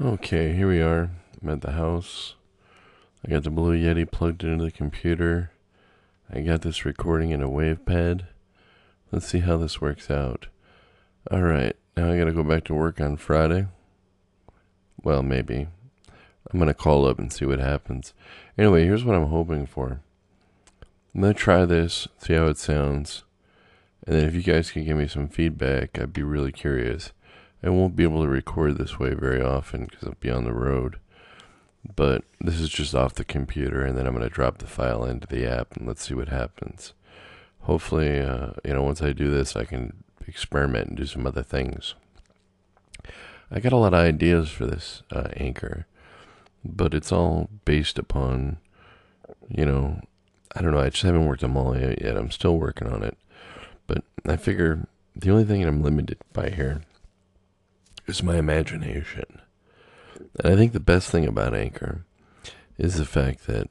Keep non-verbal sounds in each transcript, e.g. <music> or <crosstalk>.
Okay, here we are. I'm at the house. I got the Blue Yeti plugged into the computer. I got this recording in a WavePad. Let's see how this works out. Alright, now I gotta go back to work on Friday. Well, maybe. I'm gonna call up and see what happens. Anyway, here's what I'm hoping for. I'm gonna try this, see how it sounds. And then if you guys can give me some feedback, I'd be really curious. I won't be able to record this way very often because I'll be on the road. But this is just off the computer, and then I'm going to drop the file into the app and let's see what happens. Hopefully, uh, you know, once I do this, I can experiment and do some other things. I got a lot of ideas for this uh, anchor, but it's all based upon, you know, I don't know. I just haven't worked them all yet. I'm still working on it. But I figure the only thing I'm limited by here is my imagination. And I think the best thing about Anchor is the fact that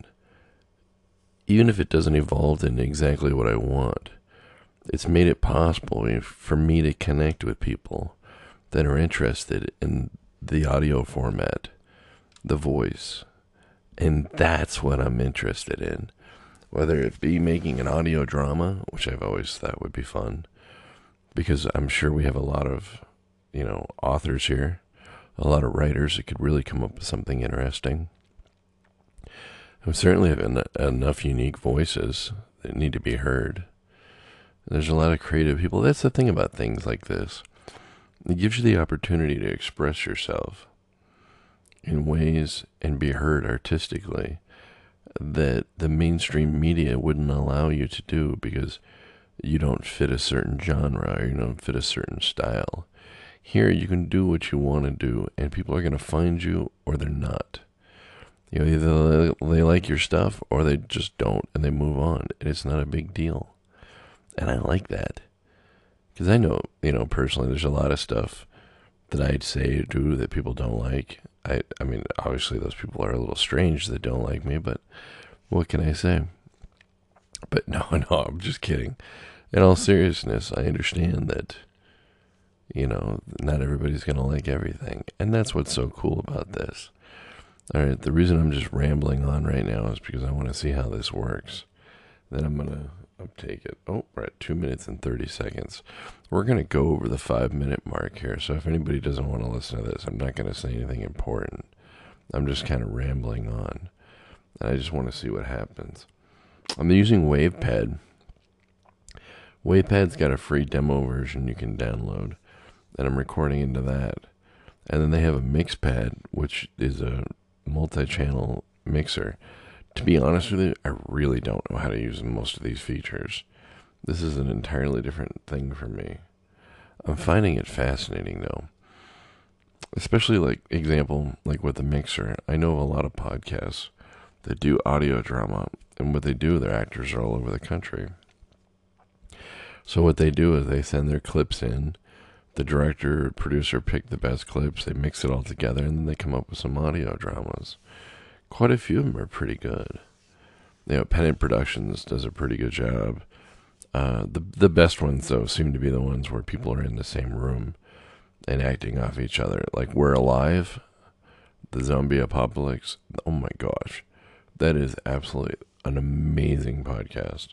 even if it doesn't evolve into exactly what I want, it's made it possible for me to connect with people that are interested in the audio format, the voice. And that's what I'm interested in. Whether it be making an audio drama, which I've always thought would be fun, because I'm sure we have a lot of you know, authors here, a lot of writers that could really come up with something interesting. We certainly have en- enough unique voices that need to be heard. There's a lot of creative people. That's the thing about things like this. It gives you the opportunity to express yourself in ways and be heard artistically that the mainstream media wouldn't allow you to do because you don't fit a certain genre or you don't fit a certain style. Here, you can do what you want to do, and people are going to find you or they're not. You know, either they like your stuff or they just don't and they move on. And it's not a big deal. And I like that. Because I know, you know, personally, there's a lot of stuff that I'd say or do that people don't like. I, I mean, obviously, those people are a little strange that don't like me, but what can I say? But <laughs> no, no, I'm just kidding. In all seriousness, I understand that you know, not everybody's going to like everything. And that's what's so cool about this. All right, the reason I'm just rambling on right now is because I want to see how this works. Then I'm going to uptake it. Oh, we're at 2 minutes and 30 seconds. We're going to go over the 5 minute mark here. So if anybody doesn't want to listen to this, I'm not going to say anything important. I'm just kind of rambling on. And I just want to see what happens. I'm using WavePad. WavePad's got a free demo version you can download and I'm recording into that. And then they have a MixPad, which is a multi channel mixer. To be honest with you, I really don't know how to use most of these features. This is an entirely different thing for me. I'm finding it fascinating though. Especially like example, like with the mixer. I know of a lot of podcasts that do audio drama, and what they do, their actors are all over the country. So what they do is they send their clips in the director producer pick the best clips. They mix it all together and then they come up with some audio dramas. Quite a few of them are pretty good. You know Pendant Productions does a pretty good job. Uh, the the best ones though seem to be the ones where people are in the same room and acting off each other. Like we're alive the zombie apocalypse. Oh my gosh. That is absolutely an amazing podcast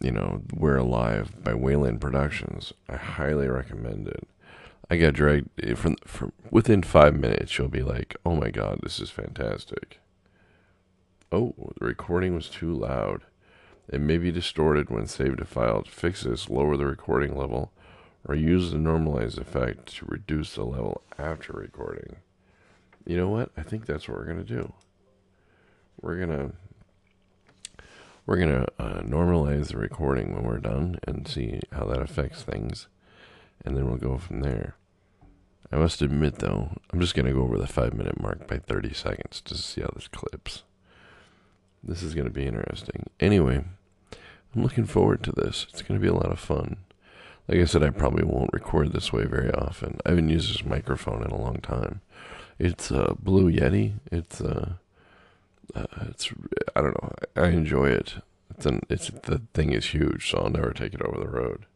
you know, We're Alive by Wayland Productions. I highly recommend it. I got dragged eh, from from within five minutes. You'll be like, "Oh my god, this is fantastic." Oh, the recording was too loud. It may be distorted when saved to file. To fix this, lower the recording level, or use the normalize effect to reduce the level after recording. You know what? I think that's what we're gonna do. We're gonna we're going to uh, normalize the recording when we're done and see how that affects things. And then we'll go from there. I must admit, though, I'm just going to go over the five minute mark by 30 seconds to see how this clips. This is going to be interesting. Anyway, I'm looking forward to this. It's going to be a lot of fun. Like I said, I probably won't record this way very often. I haven't used this microphone in a long time. It's a Blue Yeti. It's a. Uh, uh, it's I don't know. I enjoy it. It's an it's the thing is huge, so I'll never take it over the road.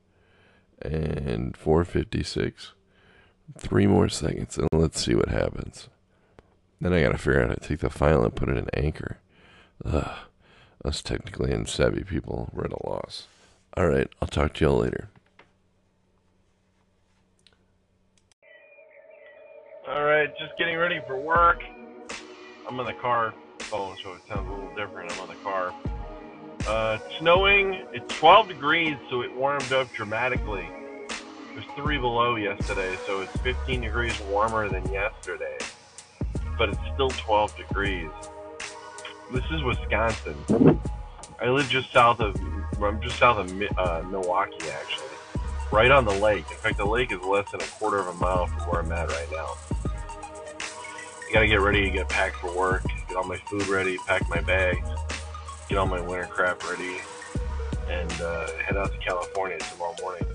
And 456, three more seconds, and let's see what happens. Then I gotta figure out how to take the file and put it in Anchor. Ugh. Us technically unsavvy people, we're at a loss. Alright, I'll talk to y'all later. Alright, just getting ready for work. I'm in the car phone, so it sounds a little different. I'm on the car. Uh, snowing. It's 12 degrees, so it warmed up dramatically. It was 3 below yesterday, so it's 15 degrees warmer than yesterday. But it's still 12 degrees. This is Wisconsin. I live just south of, I'm just south of uh, Milwaukee, actually. Right on the lake. In fact, the lake is less than a quarter of a mile from where I'm at right now. I gotta get ready to get packed for work, get all my food ready, pack my bags, get all my winter crap ready, and uh, head out to California tomorrow morning.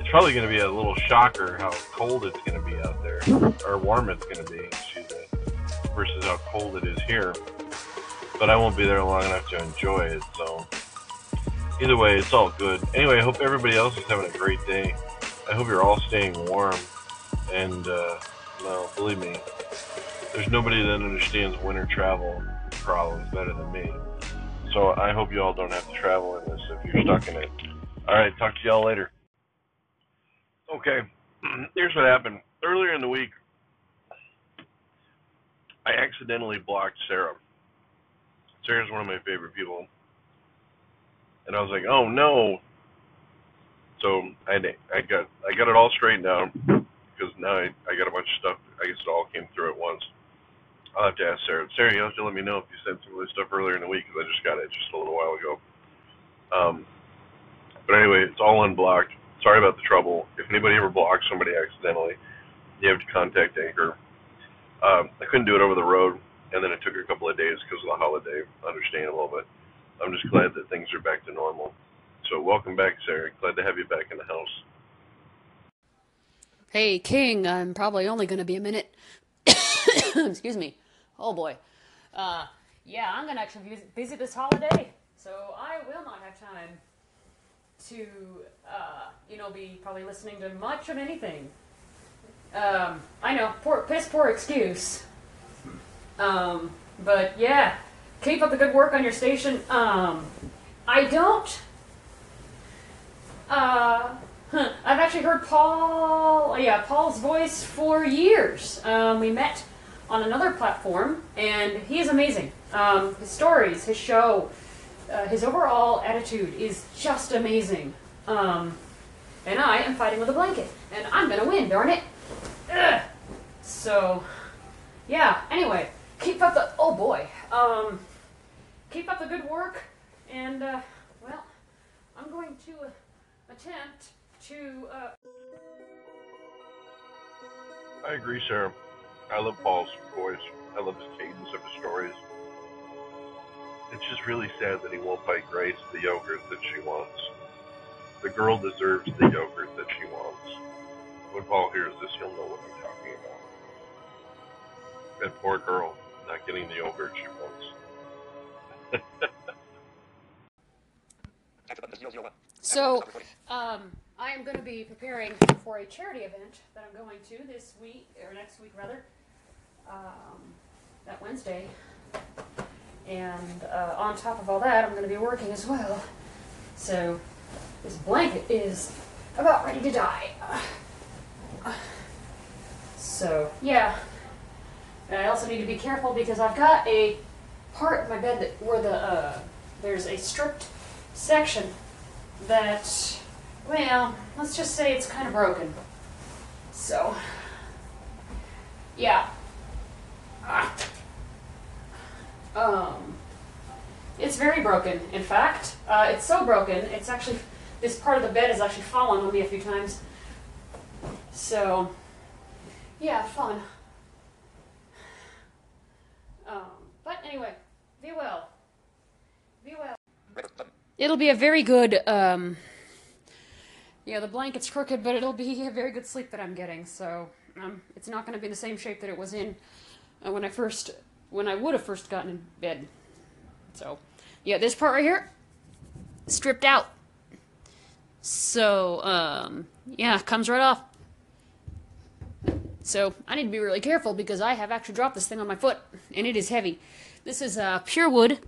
It's probably going to be a little shocker how cold it's going to be out there, or warm it's going to be, excuse me, versus how cold it is here. But I won't be there long enough to enjoy it, so either way, it's all good. Anyway, I hope everybody else is having a great day. I hope you're all staying warm, and uh, no, believe me, there's nobody that understands winter travel problems better than me. So I hope you all don't have to travel in this if you're stuck in it. All right, talk to y'all later. Okay, <clears throat> here's what happened. Earlier in the week, I accidentally blocked Sarah. Sarah's one of my favorite people. And I was like, oh no. So I, I got I got it all straightened out because now I, I got a bunch of stuff. I guess it all came through at once. I'll have to ask Sarah. Sarah, you have to let me know if you sent some of this stuff earlier in the week because I just got it just a little while ago. Um, but anyway, it's all unblocked. Sorry about the trouble. If anybody ever blocks somebody accidentally, you have to contact Anchor. Um, I couldn't do it over the road, and then it took a couple of days because of the holiday. Understandable, but I'm just glad that things are back to normal. So welcome back, Sarah. Glad to have you back in the house. Hey, King, I'm probably only going to be a minute. <coughs> Excuse me. Oh boy. Uh, yeah, I'm to actually be busy this holiday, so I will not have time to, uh, you know, be probably listening to much of anything. Um, I know, poor, piss poor excuse. Um, but yeah, keep up the good work on your station. Um, I don't. Uh, huh, I've actually heard Paul, yeah, Paul's voice for years. Um, we met on another platform, and he is amazing. Um, his stories, his show, uh, his overall attitude is just amazing. Um, and I am fighting with a blanket, and I'm gonna win, darn it. Ugh. So, yeah. Anyway, keep up the oh boy, um, keep up the good work, and uh, well, I'm going to uh, attempt to. Uh... I agree, Sarah. I love Paul's voice. I love his cadence of his stories. It's just really sad that he won't buy Grace the yogurt that she wants. The girl deserves the yogurt that she wants. When Paul hears this, he'll know what I'm talking about. That poor girl not getting the yogurt she wants. <laughs> So, um, I am going to be preparing for a charity event that I'm going to this week, or next week rather, um, that Wednesday. And uh, on top of all that, I'm going to be working as well. So, this blanket is about ready to die. So, yeah. And I also need to be careful because I've got a part of my bed that where the uh, there's a stripped section that, well, let's just say it's kind of broken. So, yeah. Ah. Um, it's very broken. In fact, uh, it's so broken. It's actually this part of the bed has actually fallen on me a few times. So, yeah, fun. Um, but anyway, be well. Be well. It'll be a very good. Um, yeah, the blanket's crooked, but it'll be a very good sleep that I'm getting. So um, it's not going to be the same shape that it was in uh, when I first, when I would have first gotten in bed. So, yeah, this part right here, stripped out. So, um, yeah, comes right off. So I need to be really careful because I have actually dropped this thing on my foot, and it is heavy. This is uh, pure wood.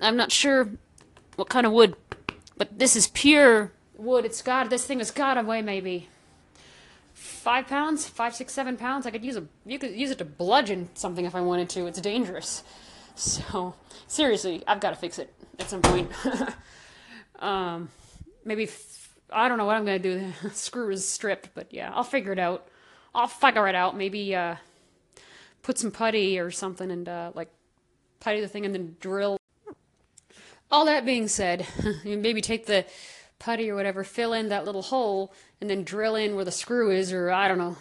I'm not sure what kind of wood, but this is pure wood. It's got this thing has got weigh maybe five pounds, five, six, seven pounds. I could use a you could use it to bludgeon something if I wanted to. It's dangerous. So seriously, I've got to fix it at some point. <laughs> um, maybe f- I don't know what I'm gonna do. The <laughs> screw is stripped, but yeah, I'll figure it out. I'll figure it out. Maybe uh, put some putty or something and uh, like putty the thing and then drill. All that being said, <laughs> maybe take the putty or whatever, fill in that little hole, and then drill in where the screw is, or I don't know.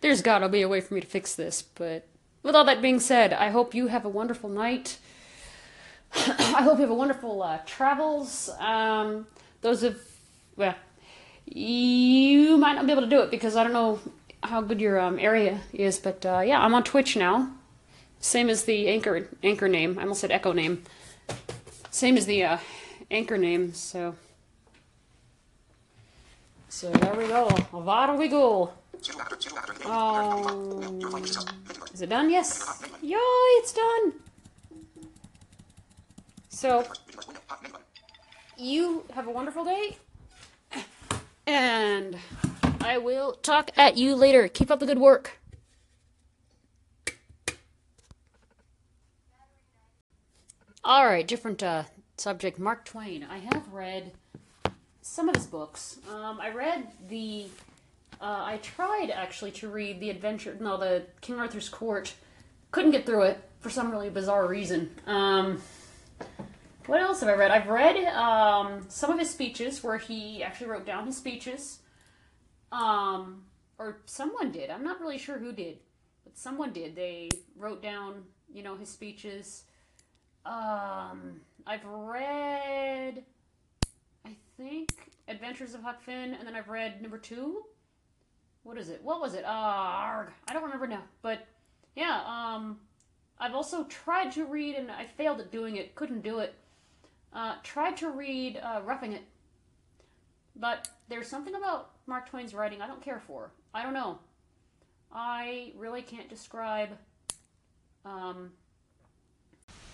There's gotta be a way for me to fix this, but with all that being said, I hope you have a wonderful night. <clears throat> I hope you have a wonderful uh, travels. Um, those of, well, you might not be able to do it because I don't know how good your um, area is, but uh, yeah, I'm on Twitch now. Same as the anchor anchor name. I almost said echo name. Same as the uh, anchor name. So, so there we go. Avada we go. Oh, is it done? Yes. Yo, it's done. So, you have a wonderful day, and I will talk at you later. Keep up the good work. All right, different uh, subject. Mark Twain. I have read some of his books. Um, I read the. Uh, I tried actually to read the Adventure. No, the King Arthur's Court. Couldn't get through it for some really bizarre reason. Um, what else have I read? I've read um, some of his speeches where he actually wrote down his speeches. Um, or someone did. I'm not really sure who did, but someone did. They wrote down, you know, his speeches. Um, I've read, I think, Adventures of Huck Finn, and then I've read number two. What is it? What was it? Uh, arg, I don't remember now. But yeah, um, I've also tried to read, and I failed at doing it. Couldn't do it. Uh, tried to read uh, Roughing It, but there's something about Mark Twain's writing I don't care for. I don't know. I really can't describe. Um,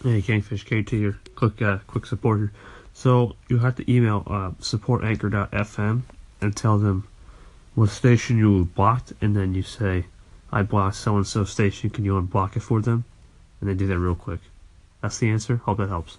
Hey, Kingfish KT here. Quick, uh, quick supporter. So you have to email uh, supportanchor.fm and tell them what station you blocked, and then you say, "I blocked so and so station. Can you unblock it for them?" And they do that real quick. That's the answer. Hope that helps.